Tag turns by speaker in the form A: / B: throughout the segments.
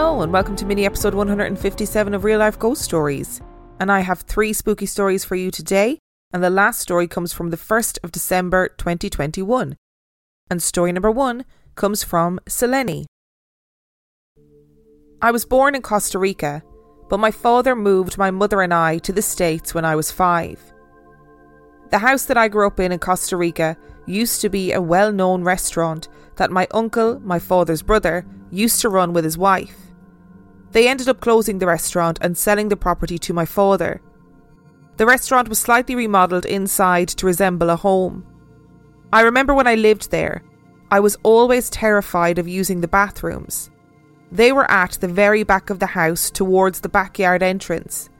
A: Hello, and welcome to mini episode 157 of Real Life Ghost Stories. And I have three spooky stories for you today, and the last story comes from the 1st of December 2021. And story number one comes from Selene. I was born in Costa Rica, but my father moved my mother and I to the States when I was five. The house that I grew up in in Costa Rica used to be a well known restaurant that my uncle, my father's brother, used to run with his wife. They ended up closing the restaurant and selling the property to my father. The restaurant was slightly remodelled inside to resemble a home. I remember when I lived there, I was always terrified of using the bathrooms. They were at the very back of the house towards the backyard entrance,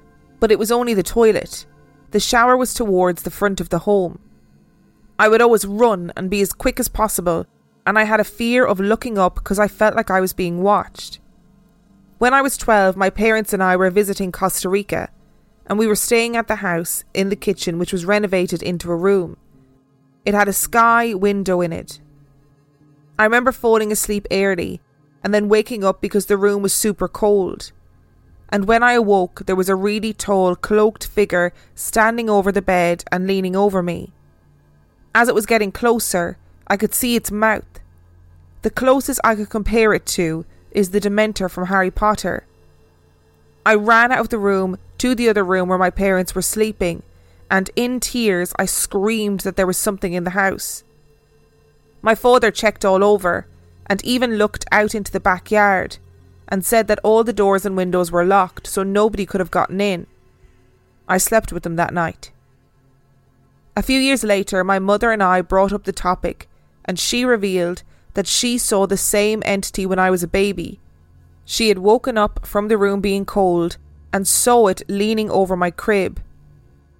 A: but it was only the toilet. The shower was towards the front of the home. I would always run and be as quick as possible and I had a fear of looking up because I felt like I was being watched. When I was 12, my parents and I were visiting Costa Rica, and we were staying at the house in the kitchen, which was renovated into a room. It had a sky window in it. I remember falling asleep early and then waking up because the room was super cold. And when I awoke, there was a really tall, cloaked figure standing over the bed and leaning over me. As it was getting closer, I could see its mouth. The closest I could compare it to is the Dementor from Harry Potter. I ran out of the room to the other room where my parents were sleeping, and in tears I screamed that there was something in the house. My father checked all over and even looked out into the backyard and said that all the doors and windows were locked so nobody could have gotten in. I slept with them that night. A few years later, my mother and I brought up the topic and she revealed that she saw the same entity when I was a baby. She had woken up from the room being cold and saw it leaning over my crib.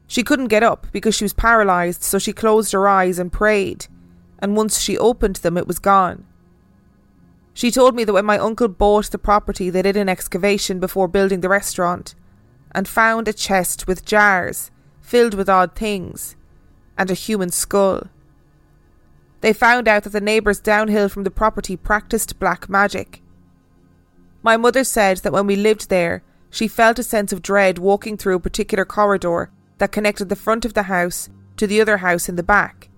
A: She couldn't get up because she was paralysed, so she closed her eyes and prayed, and once she opened them, it was gone. She told me that when my uncle bought the property, they did an excavation before building the restaurant and found a chest with jars filled with odd things and a human skull. They found out that the neighbours downhill from the property practiced black magic. My mother said that when we lived there, she felt a sense of dread walking through a particular corridor that connected the front of the house to the other house in the back,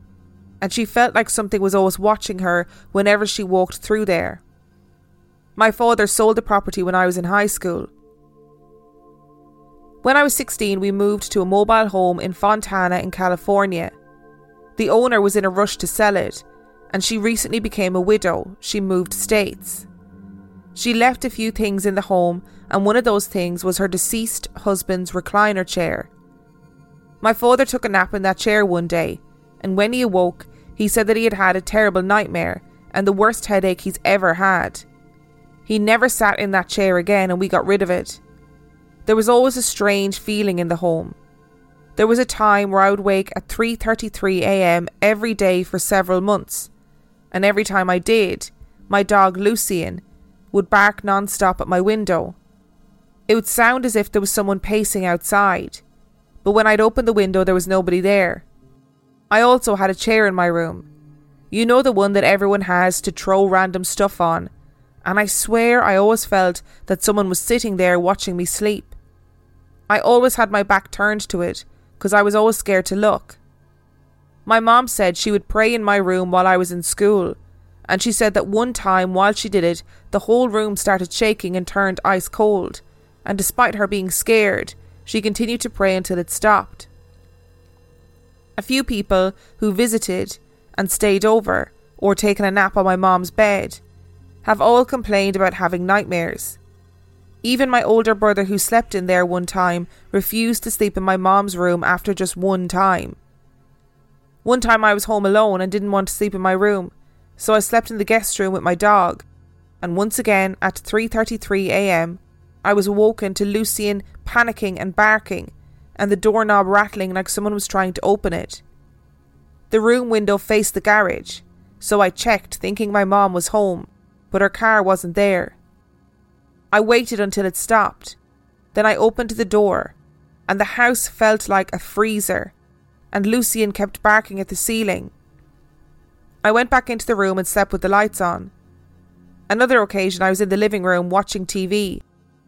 A: and she felt like something was always watching her whenever she walked through there. My father sold the property when I was in high school. When I was 16, we moved to a mobile home in Fontana in California. The owner was in a rush to sell it, and she recently became a widow. She moved states. She left a few things in the home, and one of those things was her deceased husband's recliner chair. My father took a nap in that chair one day, and when he awoke, he said that he had had a terrible nightmare and the worst headache he's ever had. He never sat in that chair again, and we got rid of it. There was always a strange feeling in the home. There was a time where I would wake at 3:33 a.m. every day for several months, and every time I did, my dog Lucian would bark non-stop at my window. It would sound as if there was someone pacing outside, but when I'd open the window there was nobody there. I also had a chair in my room. You know the one that everyone has to throw random stuff on, and I swear I always felt that someone was sitting there watching me sleep. I always had my back turned to it because I was always scared to look. My mom said she would pray in my room while I was in school, and she said that one time while she did it, the whole room started shaking and turned ice cold, and despite her being scared, she continued to pray until it stopped. A few people who visited and stayed over or taken a nap on my mom's bed have all complained about having nightmares. Even my older brother, who slept in there one time, refused to sleep in my mom's room after just one time. One time I was home alone and didn't want to sleep in my room, so I slept in the guest room with my dog. And once again, at 3:33 a.m., I was awoken to Lucian panicking and barking, and the doorknob rattling like someone was trying to open it. The room window faced the garage, so I checked, thinking my mom was home, but her car wasn't there. I waited until it stopped. Then I opened the door, and the house felt like a freezer, and Lucian kept barking at the ceiling. I went back into the room and slept with the lights on. Another occasion, I was in the living room watching TV,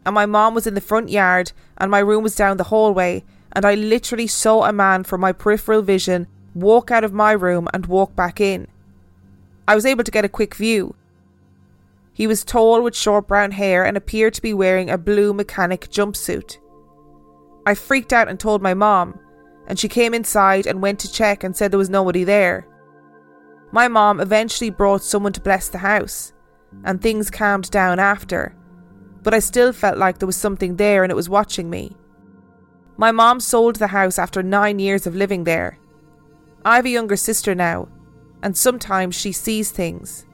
A: and my mom was in the front yard, and my room was down the hallway, and I literally saw a man from my peripheral vision walk out of my room and walk back in. I was able to get a quick view. He was tall with short brown hair and appeared to be wearing a blue mechanic jumpsuit. I freaked out and told my mom, and she came inside and went to check and said there was nobody there. My mom eventually brought someone to bless the house and things calmed down after, but I still felt like there was something there and it was watching me. My mom sold the house after nine years of living there. I have a younger sister now, and sometimes she sees things.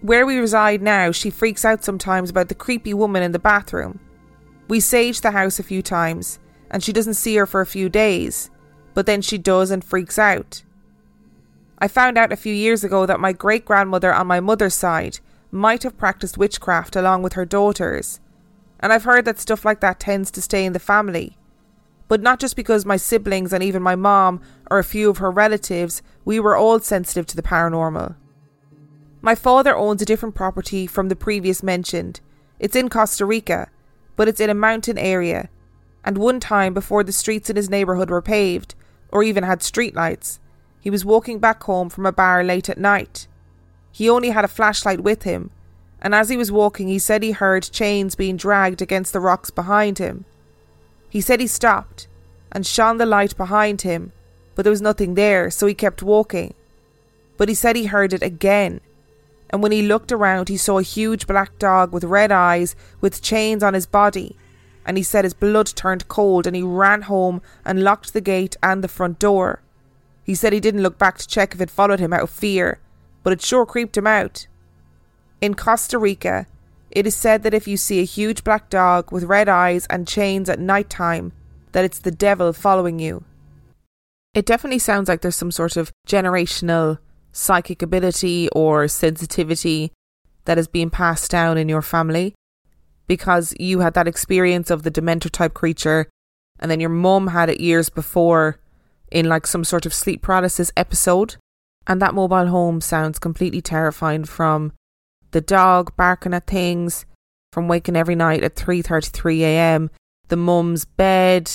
A: Where we reside now, she freaks out sometimes about the creepy woman in the bathroom. We sage the house a few times, and she doesn't see her for a few days, but then she does and freaks out. I found out a few years ago that my great grandmother on my mother's side might have practiced witchcraft along with her daughters. And I've heard that stuff like that tends to stay in the family. But not just because my siblings and even my mom or a few of her relatives, we were all sensitive to the paranormal. My father owns a different property from the previous mentioned. It's in Costa Rica, but it's in a mountain area. And one time before the streets in his neighbourhood were paved, or even had streetlights, he was walking back home from a bar late at night he only had a flashlight with him, and as he was walking, he said he heard chains being dragged against the rocks behind him. He said he stopped and shone the light behind him, but there was nothing there, so he kept walking. But he said he heard it again, and when he looked around, he saw a huge black dog with red eyes with chains on his body. And he said his blood turned cold and he ran home and locked the gate and the front door. He said he didn't look back to check if it followed him out of fear but it sure creeped him out. In Costa Rica, it is said that if you see a huge black dog with red eyes and chains at night time, that it's the devil following you. It definitely sounds like there's some sort of generational psychic ability or sensitivity that is being passed down in your family because you had that experience of the dementor type creature and then your mum had it years before in like some sort of sleep paralysis episode and that mobile home sounds completely terrifying from the dog barking at things, from waking every night at 3:33 a.m., the mum's bed,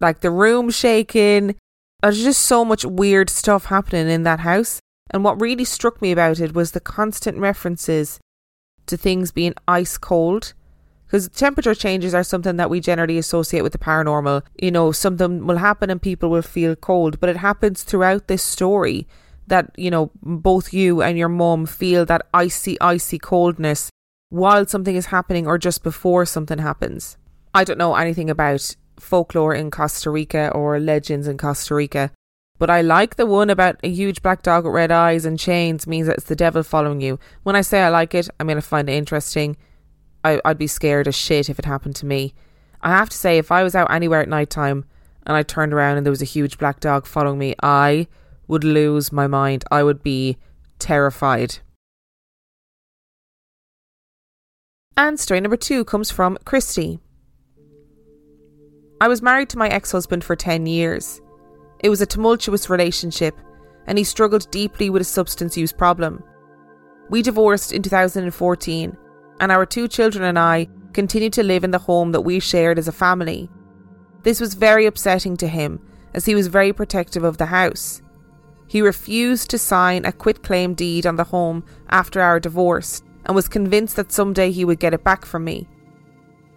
A: like the room shaking. There's just so much weird stuff happening in that house. And what really struck me about it was the constant references to things being ice cold. Because temperature changes are something that we generally associate with the paranormal. You know, something will happen and people will feel cold, but it happens throughout this story that, you know, both you and your mom feel that icy, icy coldness while something is happening or just before something happens. I don't know anything about folklore in Costa Rica or legends in Costa Rica, but I like the one about a huge black dog with red eyes and chains means that it's the devil following you. When I say I like it, I mean I find it interesting. I, I'd be scared as shit if it happened to me. I have to say, if I was out anywhere at night time and I turned around and there was a huge black dog following me, I would lose my mind. I would be terrified. And story number two comes from Christy. I was married to my ex husband for 10 years. It was a tumultuous relationship, and he struggled deeply with a substance use problem. We divorced in 2014, and our two children and I continued to live in the home that we shared as a family. This was very upsetting to him, as he was very protective of the house. He refused to sign a quitclaim deed on the home after our divorce and was convinced that someday he would get it back from me.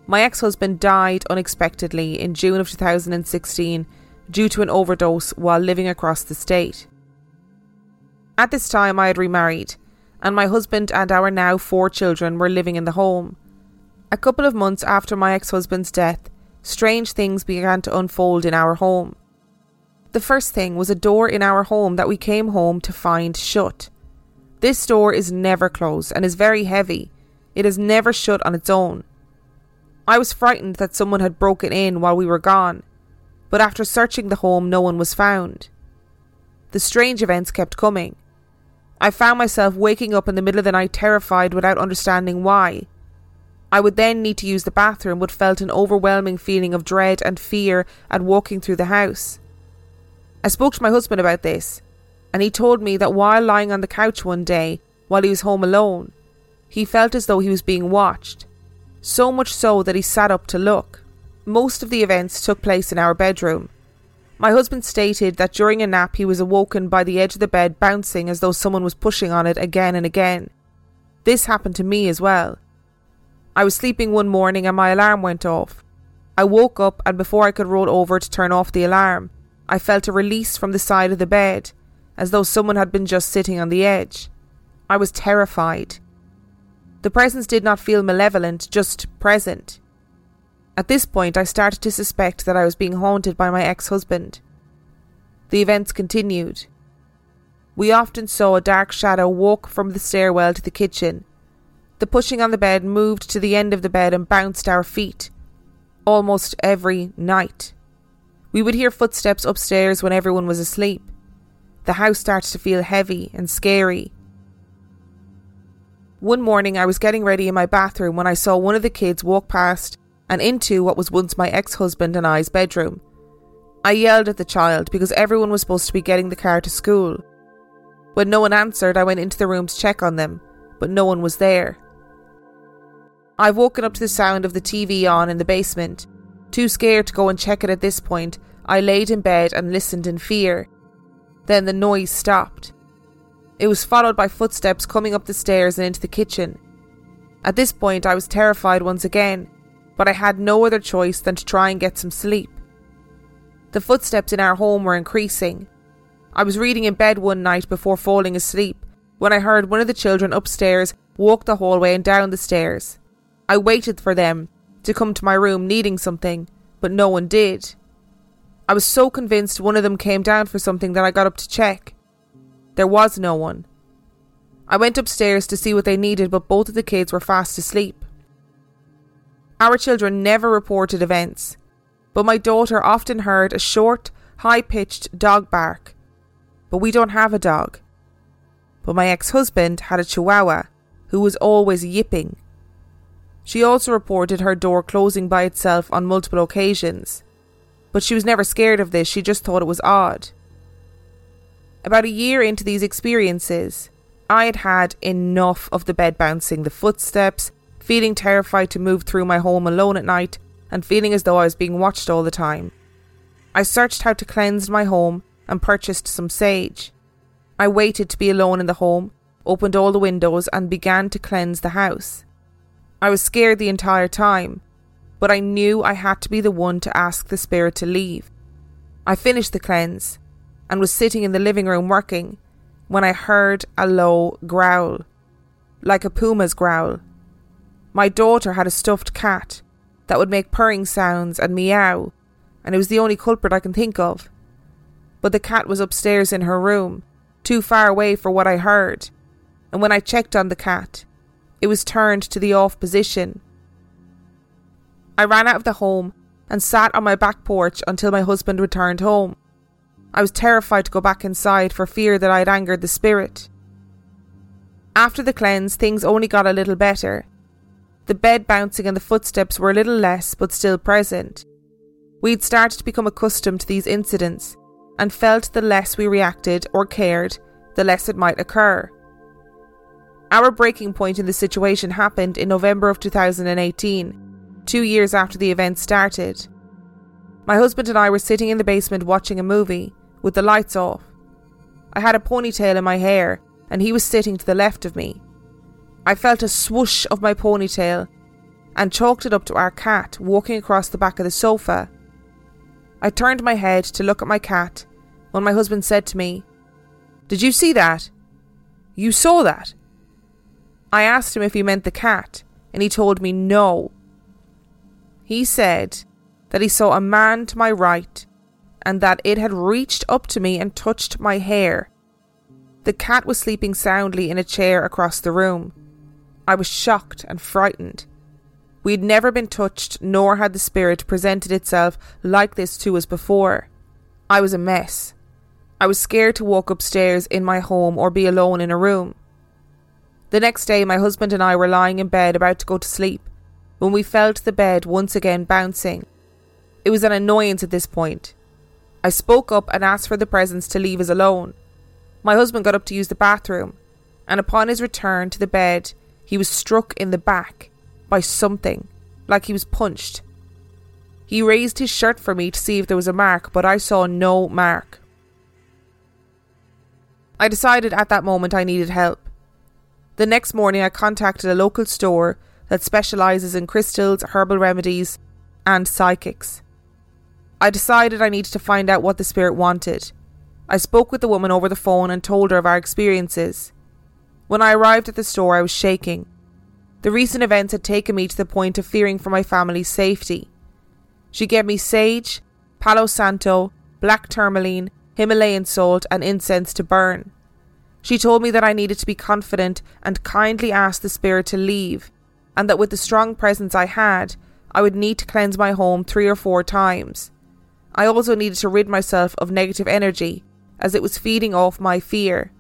A: My ex husband died unexpectedly in June of 2016 due to an overdose while living across the state. At this time, I had remarried, and my husband and our now four children were living in the home. A couple of months after my ex husband's death, strange things began to unfold in our home. The first thing was a door in our home that we came home to find shut. This door is never closed and is very heavy. It is never shut on its own. I was frightened that someone had broken in while we were gone, but after searching the home, no one was found. The strange events kept coming. I found myself waking up in the middle of the night terrified without understanding why. I would then need to use the bathroom but felt an overwhelming feeling of dread and fear at walking through the house. I spoke to my husband about this, and he told me that while lying on the couch one day, while he was home alone, He felt as though he was being watched, so much so that he sat up to look. Most of the events took place in our bedroom. My husband stated that during a nap he was awoken by the edge of the bed bouncing as though someone was pushing on it again and again. This happened to me as well. I was sleeping one morning and my alarm went off. I woke up and before I could roll over to turn off the alarm, I felt a release from the side of the bed, as though someone had been just sitting on the edge. I was terrified. The presence did not feel malevolent, just present. At this point, I started to suspect that I was being haunted by my ex husband. The events continued. We often saw a dark shadow walk from the stairwell to the kitchen. The pushing on the bed moved to the end of the bed and bounced our feet. Almost every night. We would hear footsteps upstairs when everyone was asleep. The house started to feel heavy and scary. One morning, I was getting ready in my bathroom when I saw one of the kids walk past and into what was once my ex husband and I's bedroom. I yelled at the child because everyone was supposed to be getting the car to school. When no one answered, I went into the room to check on them, but no one was there. I've woken up to the sound of the TV on in the basement. Too scared to go and check it at this point, I laid in bed and listened in fear. Then the noise stopped. It was followed by footsteps coming up the stairs and into the kitchen. At this point, I was terrified once again but I had no other choice than to try and get some sleep. The footsteps in our home were increasing. I was reading in bed one night before falling asleep when I heard one of the children upstairs walk the hallway and down the stairs. I waited for them to come to my room needing something, but no one did. I was so convinced one of them came down for something that I got up to check. There was no one. I went upstairs to see what they needed, but both of the kids were fast asleep. Our children never reported events, but my daughter often heard a short, high pitched dog bark. But we don't have a dog. But my ex husband had a chihuahua who was always yipping. She also reported her door closing by itself on multiple occasions, but she was never scared of this, she just thought it was odd. About a year into these experiences, I had had enough of the bed bouncing, the footsteps, feeling terrified to move through my home alone at night and feeling as though I was being watched all the time. I searched how to cleanse my home and purchased some sage. I waited to be alone in the home, opened all the windows, and began to cleanse the house. I was scared the entire time, but I knew I had to be the one to ask the spirit to leave. I finished the cleanse and was sitting in the living room working when I heard a low growl, like a puma's growl. My daughter had a stuffed cat that would make purring sounds and meow, and it was the only culprit I can think of. But the cat was upstairs in her room, too far away for what I heard, and when I checked on the cat, it was turned to the off position. I ran out of the home and sat on my back porch until my husband returned home. I was terrified to go back inside for fear that I had angered the spirit. After the cleanse, things only got a little better, the bed bouncing and the footsteps were a little less, but still present. We'd started to become accustomed to these incidents and felt the less we reacted or cared, the less it might occur. Our breaking point in the situation happened in November of 2018, two years after the event started. My husband and I were sitting in the basement watching a movie, with the lights off. I had a ponytail in my hair, and he was sitting to the left of me. I felt a swoosh of my ponytail and chalked it up to our cat walking across the back of the sofa. I turned my head to look at my cat when my husband said to me, Did you see that? You saw that? I asked him if he meant the cat, and he told me no. He said that he saw a man to my right and that it had reached up to me and touched my hair. The cat was sleeping soundly in a chair across the room. I was shocked and frightened. We had never been touched, nor had the spirit presented itself like this to us before. I was a mess. I was scared to walk upstairs in my home or be alone in a room. The next day, my husband and I were lying in bed about to go to sleep when we felt the bed once again bouncing. It was an annoyance at this point. I spoke up and asked for the presence to leave us alone. My husband got up to use the bathroom, and upon his return to the bed, he was struck in the back by something, like he was punched. He raised his shirt for me to see if there was a mark, but I saw no mark. I decided at that moment I needed help. The next morning, I contacted a local store that specialises in crystals, herbal remedies, and psychics. I decided I needed to find out what the spirit wanted. I spoke with the woman over the phone and told her of our experiences. When I arrived at the store, I was shaking. The recent events had taken me to the point of fearing for my family's safety. She gave me sage, palo santo, black tourmaline, Himalayan salt, and incense to burn. She told me that I needed to be confident and kindly ask the spirit to leave, and that with the strong presence I had, I would need to cleanse my home three or four times. I also needed to rid myself of negative energy, as it was feeding off my fear.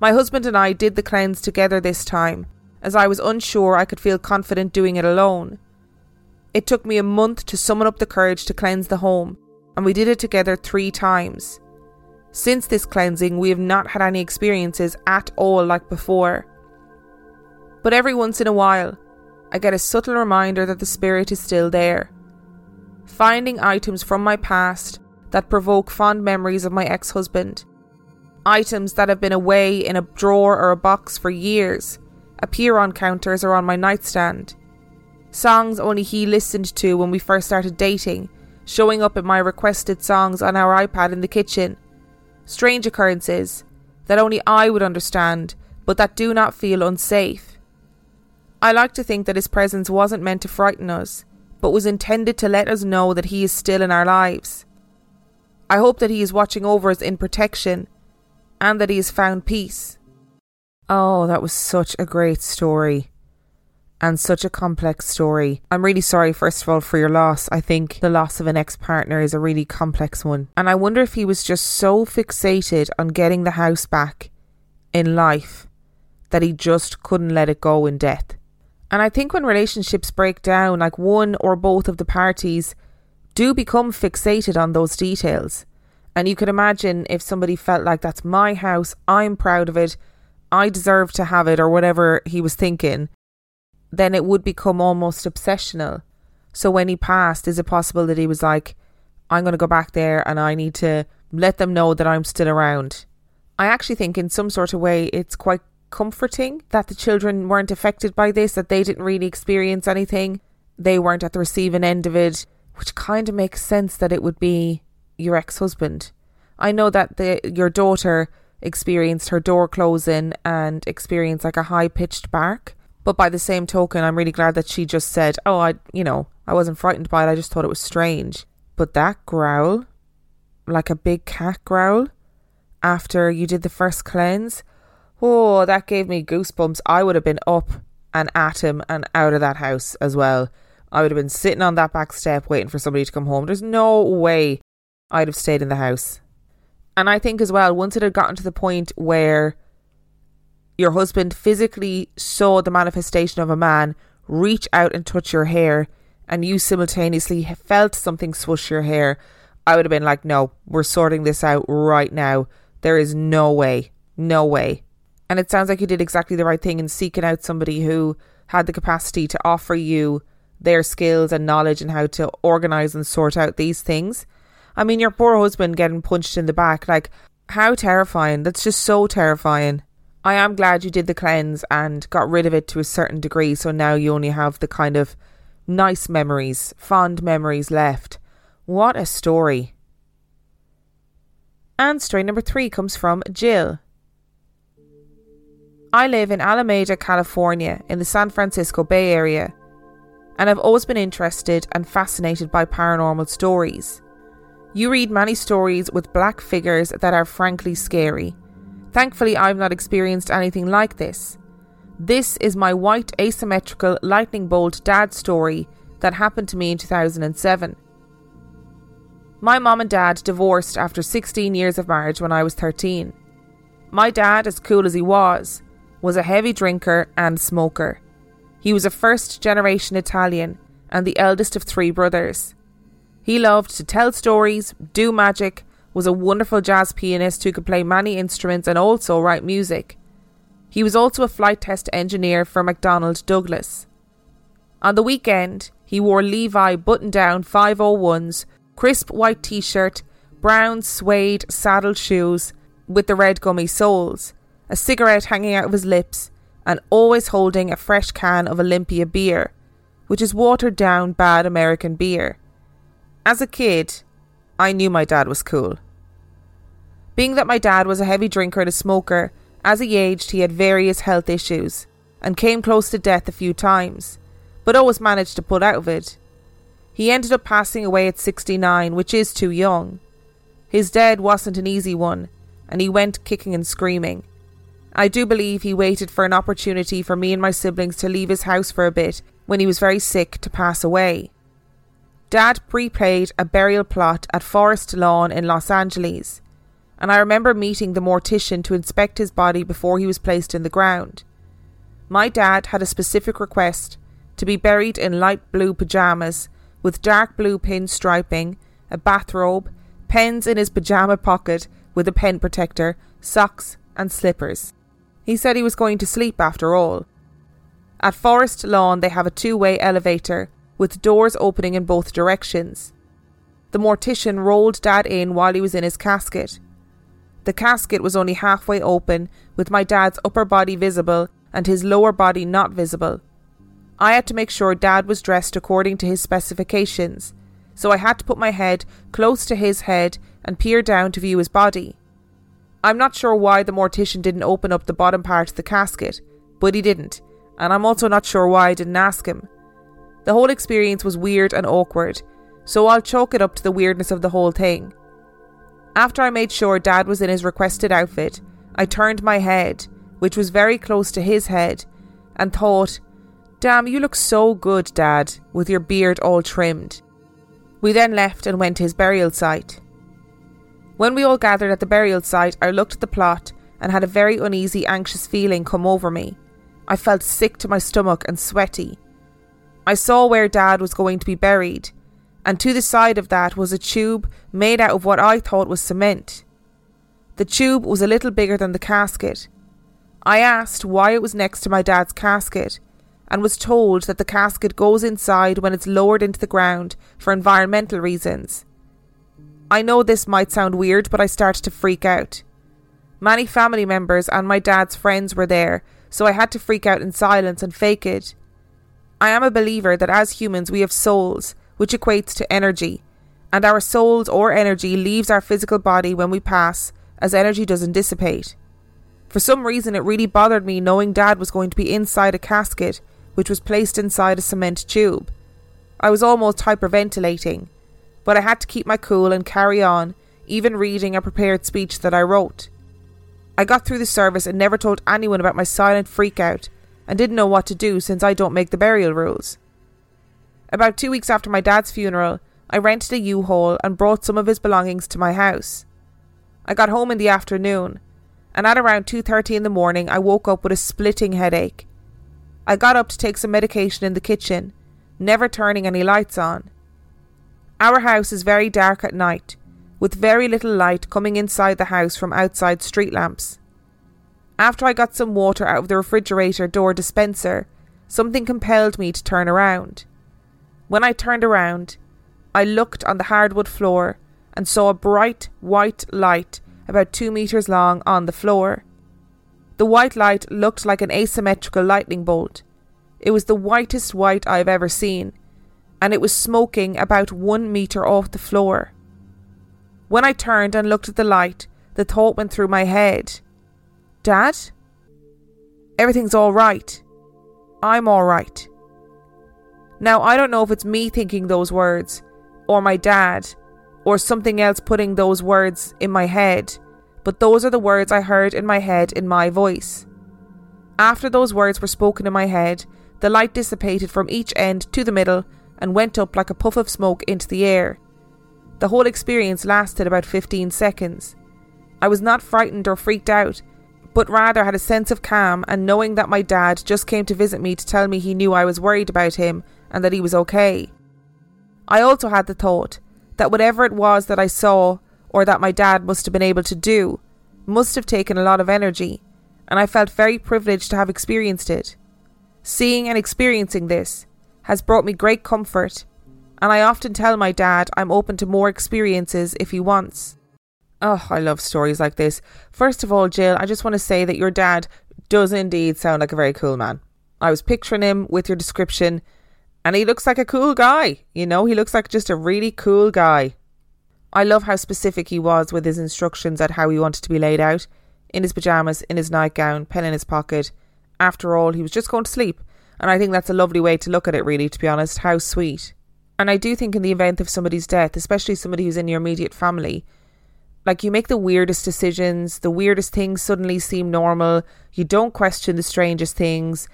A: My husband and I did the cleanse together this time, as I was unsure I could feel confident doing it alone. It took me a month to summon up the courage to cleanse the home, and we did it together three times. Since this cleansing, we have not had any experiences at all like before. But every once in a while, I get a subtle reminder that the spirit is still there. Finding items from my past that provoke fond memories of my ex husband. Items that have been away in a drawer or a box for years appear on counters or on my nightstand. Songs only he listened to when we first started dating, showing up in my requested songs on our iPad in the kitchen. Strange occurrences that only I would understand, but that do not feel unsafe. I like to think that his presence wasn't meant to frighten us, but was intended to let us know that he is still in our lives. I hope that he is watching over us in protection and that he has found peace. Oh, that was such a great story and such a complex story. I'm really sorry, first of all, for your loss. I think the loss of an ex partner is a really complex one. And I wonder if he was just so fixated on getting the house back in life that he just couldn't let it go in death. And I think when relationships break down, like one or both of the parties do become fixated on those details. And you could imagine if somebody felt like that's my house, I'm proud of it, I deserve to have it, or whatever he was thinking, then it would become almost obsessional. So when he passed, is it possible that he was like, I'm going to go back there and I need to let them know that I'm still around? I actually think, in some sort of way, it's quite comforting that the children weren't affected by this, that they didn't really experience anything. They weren't at the receiving end of it, which kind of makes sense that it would be your ex husband. I know that the your daughter experienced her door closing and experienced like a high pitched bark. But by the same token, I'm really glad that she just said, Oh, I, you know, I wasn't frightened by it. I just thought it was strange. But that growl, like a big cat growl, after you did the first cleanse, Oh, that gave me goosebumps. I would have been up and at him and out of that house as well. I would have been sitting on that back step waiting for somebody to come home. There's no way I'd have stayed in the house. And I think as well, once it had gotten to the point where your husband physically saw the manifestation of a man reach out and touch your hair, and you simultaneously felt something swoosh your hair, I would have been like, no, we're sorting this out right now. There is no way. No way. And it sounds like you did exactly the right thing in seeking out somebody who had the capacity to offer you their skills and knowledge and how to organize and sort out these things. I mean, your poor husband getting punched in the back, like, how terrifying. That's just so terrifying. I am glad you did the cleanse and got rid of it to a certain degree, so now you only have the kind of nice memories, fond memories left. What a story. And story number three comes from Jill. I live in Alameda, California, in the San Francisco Bay Area, and I've always been interested and fascinated by paranormal stories. You read many stories with black figures that are frankly scary. Thankfully, I've not experienced anything like this. This is my white asymmetrical lightning bolt dad story that happened to me in 2007. My mom and dad divorced after 16 years of marriage when I was 13. My dad, as cool as he was, was a heavy drinker and smoker. He was a first generation Italian and the eldest of three brothers. He loved to tell stories, do magic, was a wonderful jazz pianist who could play many instruments and also write music. He was also a flight test engineer for McDonnell Douglas. On the weekend, he wore Levi button down 501s, crisp white t shirt, brown suede saddle shoes with the red gummy soles, a cigarette hanging out of his lips, and always holding a fresh can of Olympia beer, which is watered down bad American beer. As a kid, I knew my dad was cool. Being that my dad was a heavy drinker and a smoker, as he aged, he had various health issues and came close to death a few times, but always managed to pull out of it. He ended up passing away at 69, which is too young. His death wasn't an easy one, and he went kicking and screaming. I do believe he waited for an opportunity for me and my siblings to leave his house for a bit when he was very sick to pass away. Dad prepaid a burial plot at Forest Lawn in Los Angeles, and I remember meeting the mortician to inspect his body before he was placed in the ground. My dad had a specific request to be buried in light blue pyjamas with dark blue pin striping, a bathrobe, pens in his pyjama pocket with a pen protector, socks, and slippers. He said he was going to sleep after all. At Forest Lawn, they have a two way elevator with doors opening in both directions. The mortician rolled Dad in while he was in his casket. The casket was only halfway open, with my dad's upper body visible and his lower body not visible. I had to make sure Dad was dressed according to his specifications, so I had to put my head close to his head and peer down to view his body. I'm not sure why the mortician didn't open up the bottom part of the casket, but he didn't, and I'm also not sure why I didn't ask him. The whole experience was weird and awkward, so I'll chalk it up to the weirdness of the whole thing. After I made sure Dad was in his requested outfit, I turned my head, which was very close to his head, and thought, Damn, you look so good, Dad, with your beard all trimmed. We then left and went to his burial site. When we all gathered at the burial site, I looked at the plot and had a very uneasy, anxious feeling come over me. I felt sick to my stomach and sweaty. I saw where Dad was going to be buried, and to the side of that was a tube made out of what I thought was cement. The tube was a little bigger than the casket. I asked why it was next to my dad's casket and was told that the casket goes inside when it's lowered into the ground for environmental reasons. I know this might sound weird, but I started to freak out. Many family members and my dad's friends were there, so I had to freak out in silence and fake it. I am a believer that as humans we have souls, which equates to energy, and our souls or energy leaves our physical body when we pass, as energy doesn't dissipate. For some reason, it really bothered me knowing Dad was going to be inside a casket which was placed inside a cement tube. I was almost hyperventilating, but I had to keep my cool and carry on, even reading a prepared speech that I wrote. I got through the service and never told anyone about my silent freakout and didn't know what to do since I don't make the burial rules. About two weeks after my dad's funeral, I rented a U-Haul and brought some of his belongings to my house. I got home in the afternoon, and at around 2:30 in the morning I woke up with a splitting headache I got up to take some medication in the kitchen, never turning any lights on. Our house is very dark at night, with very little light coming inside the house from outside street lamps. After I got some water out of the refrigerator door dispenser, something compelled me to turn around. When I turned around, I looked on the hardwood floor and saw a bright white light about two metres long on the floor. The white light looked like an asymmetrical lightning bolt. It was the whitest white I have ever seen, and it was smoking about one metre off the floor. When I turned and looked at the light, the thought went through my head Dad? Everything's all right. I'm all right. Now, I don't know if it's me thinking those words, or my dad, or something else putting those words in my head but those are the words I heard in my head in my voice. After those words were spoken in my head, the light dissipated from each end to the middle and went up like a puff of smoke into the air. The whole experience lasted about 15 seconds. I was not frightened or freaked out, but rather had a sense of calm and knowing that my dad just came to visit me to tell me he knew I was worried about him and that he was okay. I also had the thought that whatever it was that I saw or that my dad must have been able to do must have taken a lot of energy, and I felt very privileged to have experienced it. Seeing and experiencing this has brought me great comfort, and I often tell my dad I'm open to more experiences if he wants. Oh, I love stories like this. First of all, Jill, I just want to say that your dad does indeed sound like a very cool man. I was picturing him with your description, and he looks like a cool guy. You know, he looks like just a really cool guy. I love how specific he was with his instructions at how he wanted to be laid out in his pyjamas, in his nightgown, pen in his pocket. After all, he was just going to sleep. And I think that's a lovely way to look at it, really, to be honest. How sweet. And I do think, in the event of somebody's death, especially somebody who's in your immediate family, like you make the weirdest decisions, the weirdest things suddenly seem normal, you don't question the strangest things,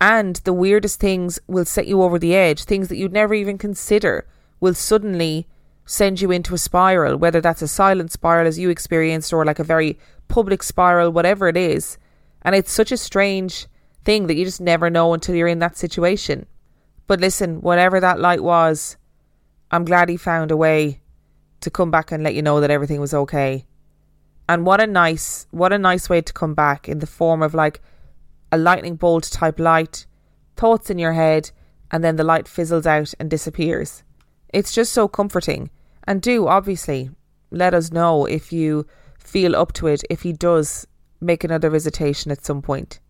A: and the weirdest things will set you over the edge. Things that you'd never even consider will suddenly send you into a spiral, whether that's a silent spiral as you experienced or like a very public spiral, whatever it is. And it's such a strange thing that you just never know until you're in that situation. But listen, whatever that light was, I'm glad he found a way to come back and let you know that everything was okay. And what a nice, what a nice way to come back in the form of like a lightning bolt type light, thoughts in your head, and then the light fizzles out and disappears. It's just so comforting. And do obviously let us know if you feel up to it if he does make another visitation at some point.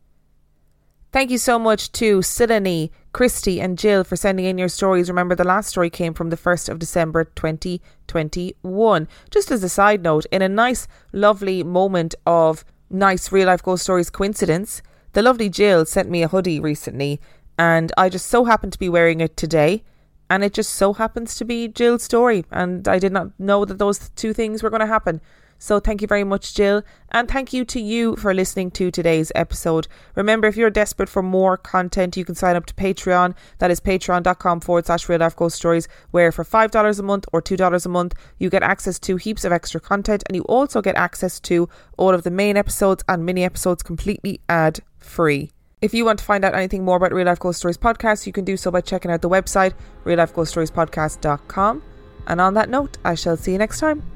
A: Thank you so much to Silani, Christy, and Jill for sending in your stories. Remember, the last story came from the 1st of December 2021. Just as a side note, in a nice, lovely moment of nice real life ghost stories coincidence, the lovely Jill sent me a hoodie recently, and I just so happened to be wearing it today. And it just so happens to be Jill's story, and I did not know that those two things were going to happen. So thank you very much, Jill. And thank you to you for listening to today's episode. Remember, if you're desperate for more content, you can sign up to Patreon. That is patreon.com forward slash real life ghost stories, where for $5 a month or $2 a month, you get access to heaps of extra content. And you also get access to all of the main episodes and mini episodes completely ad free. If you want to find out anything more about Real Life Ghost Stories podcast, you can do so by checking out the website, reallifeghoststoriespodcast.com. And on that note, I shall see you next time.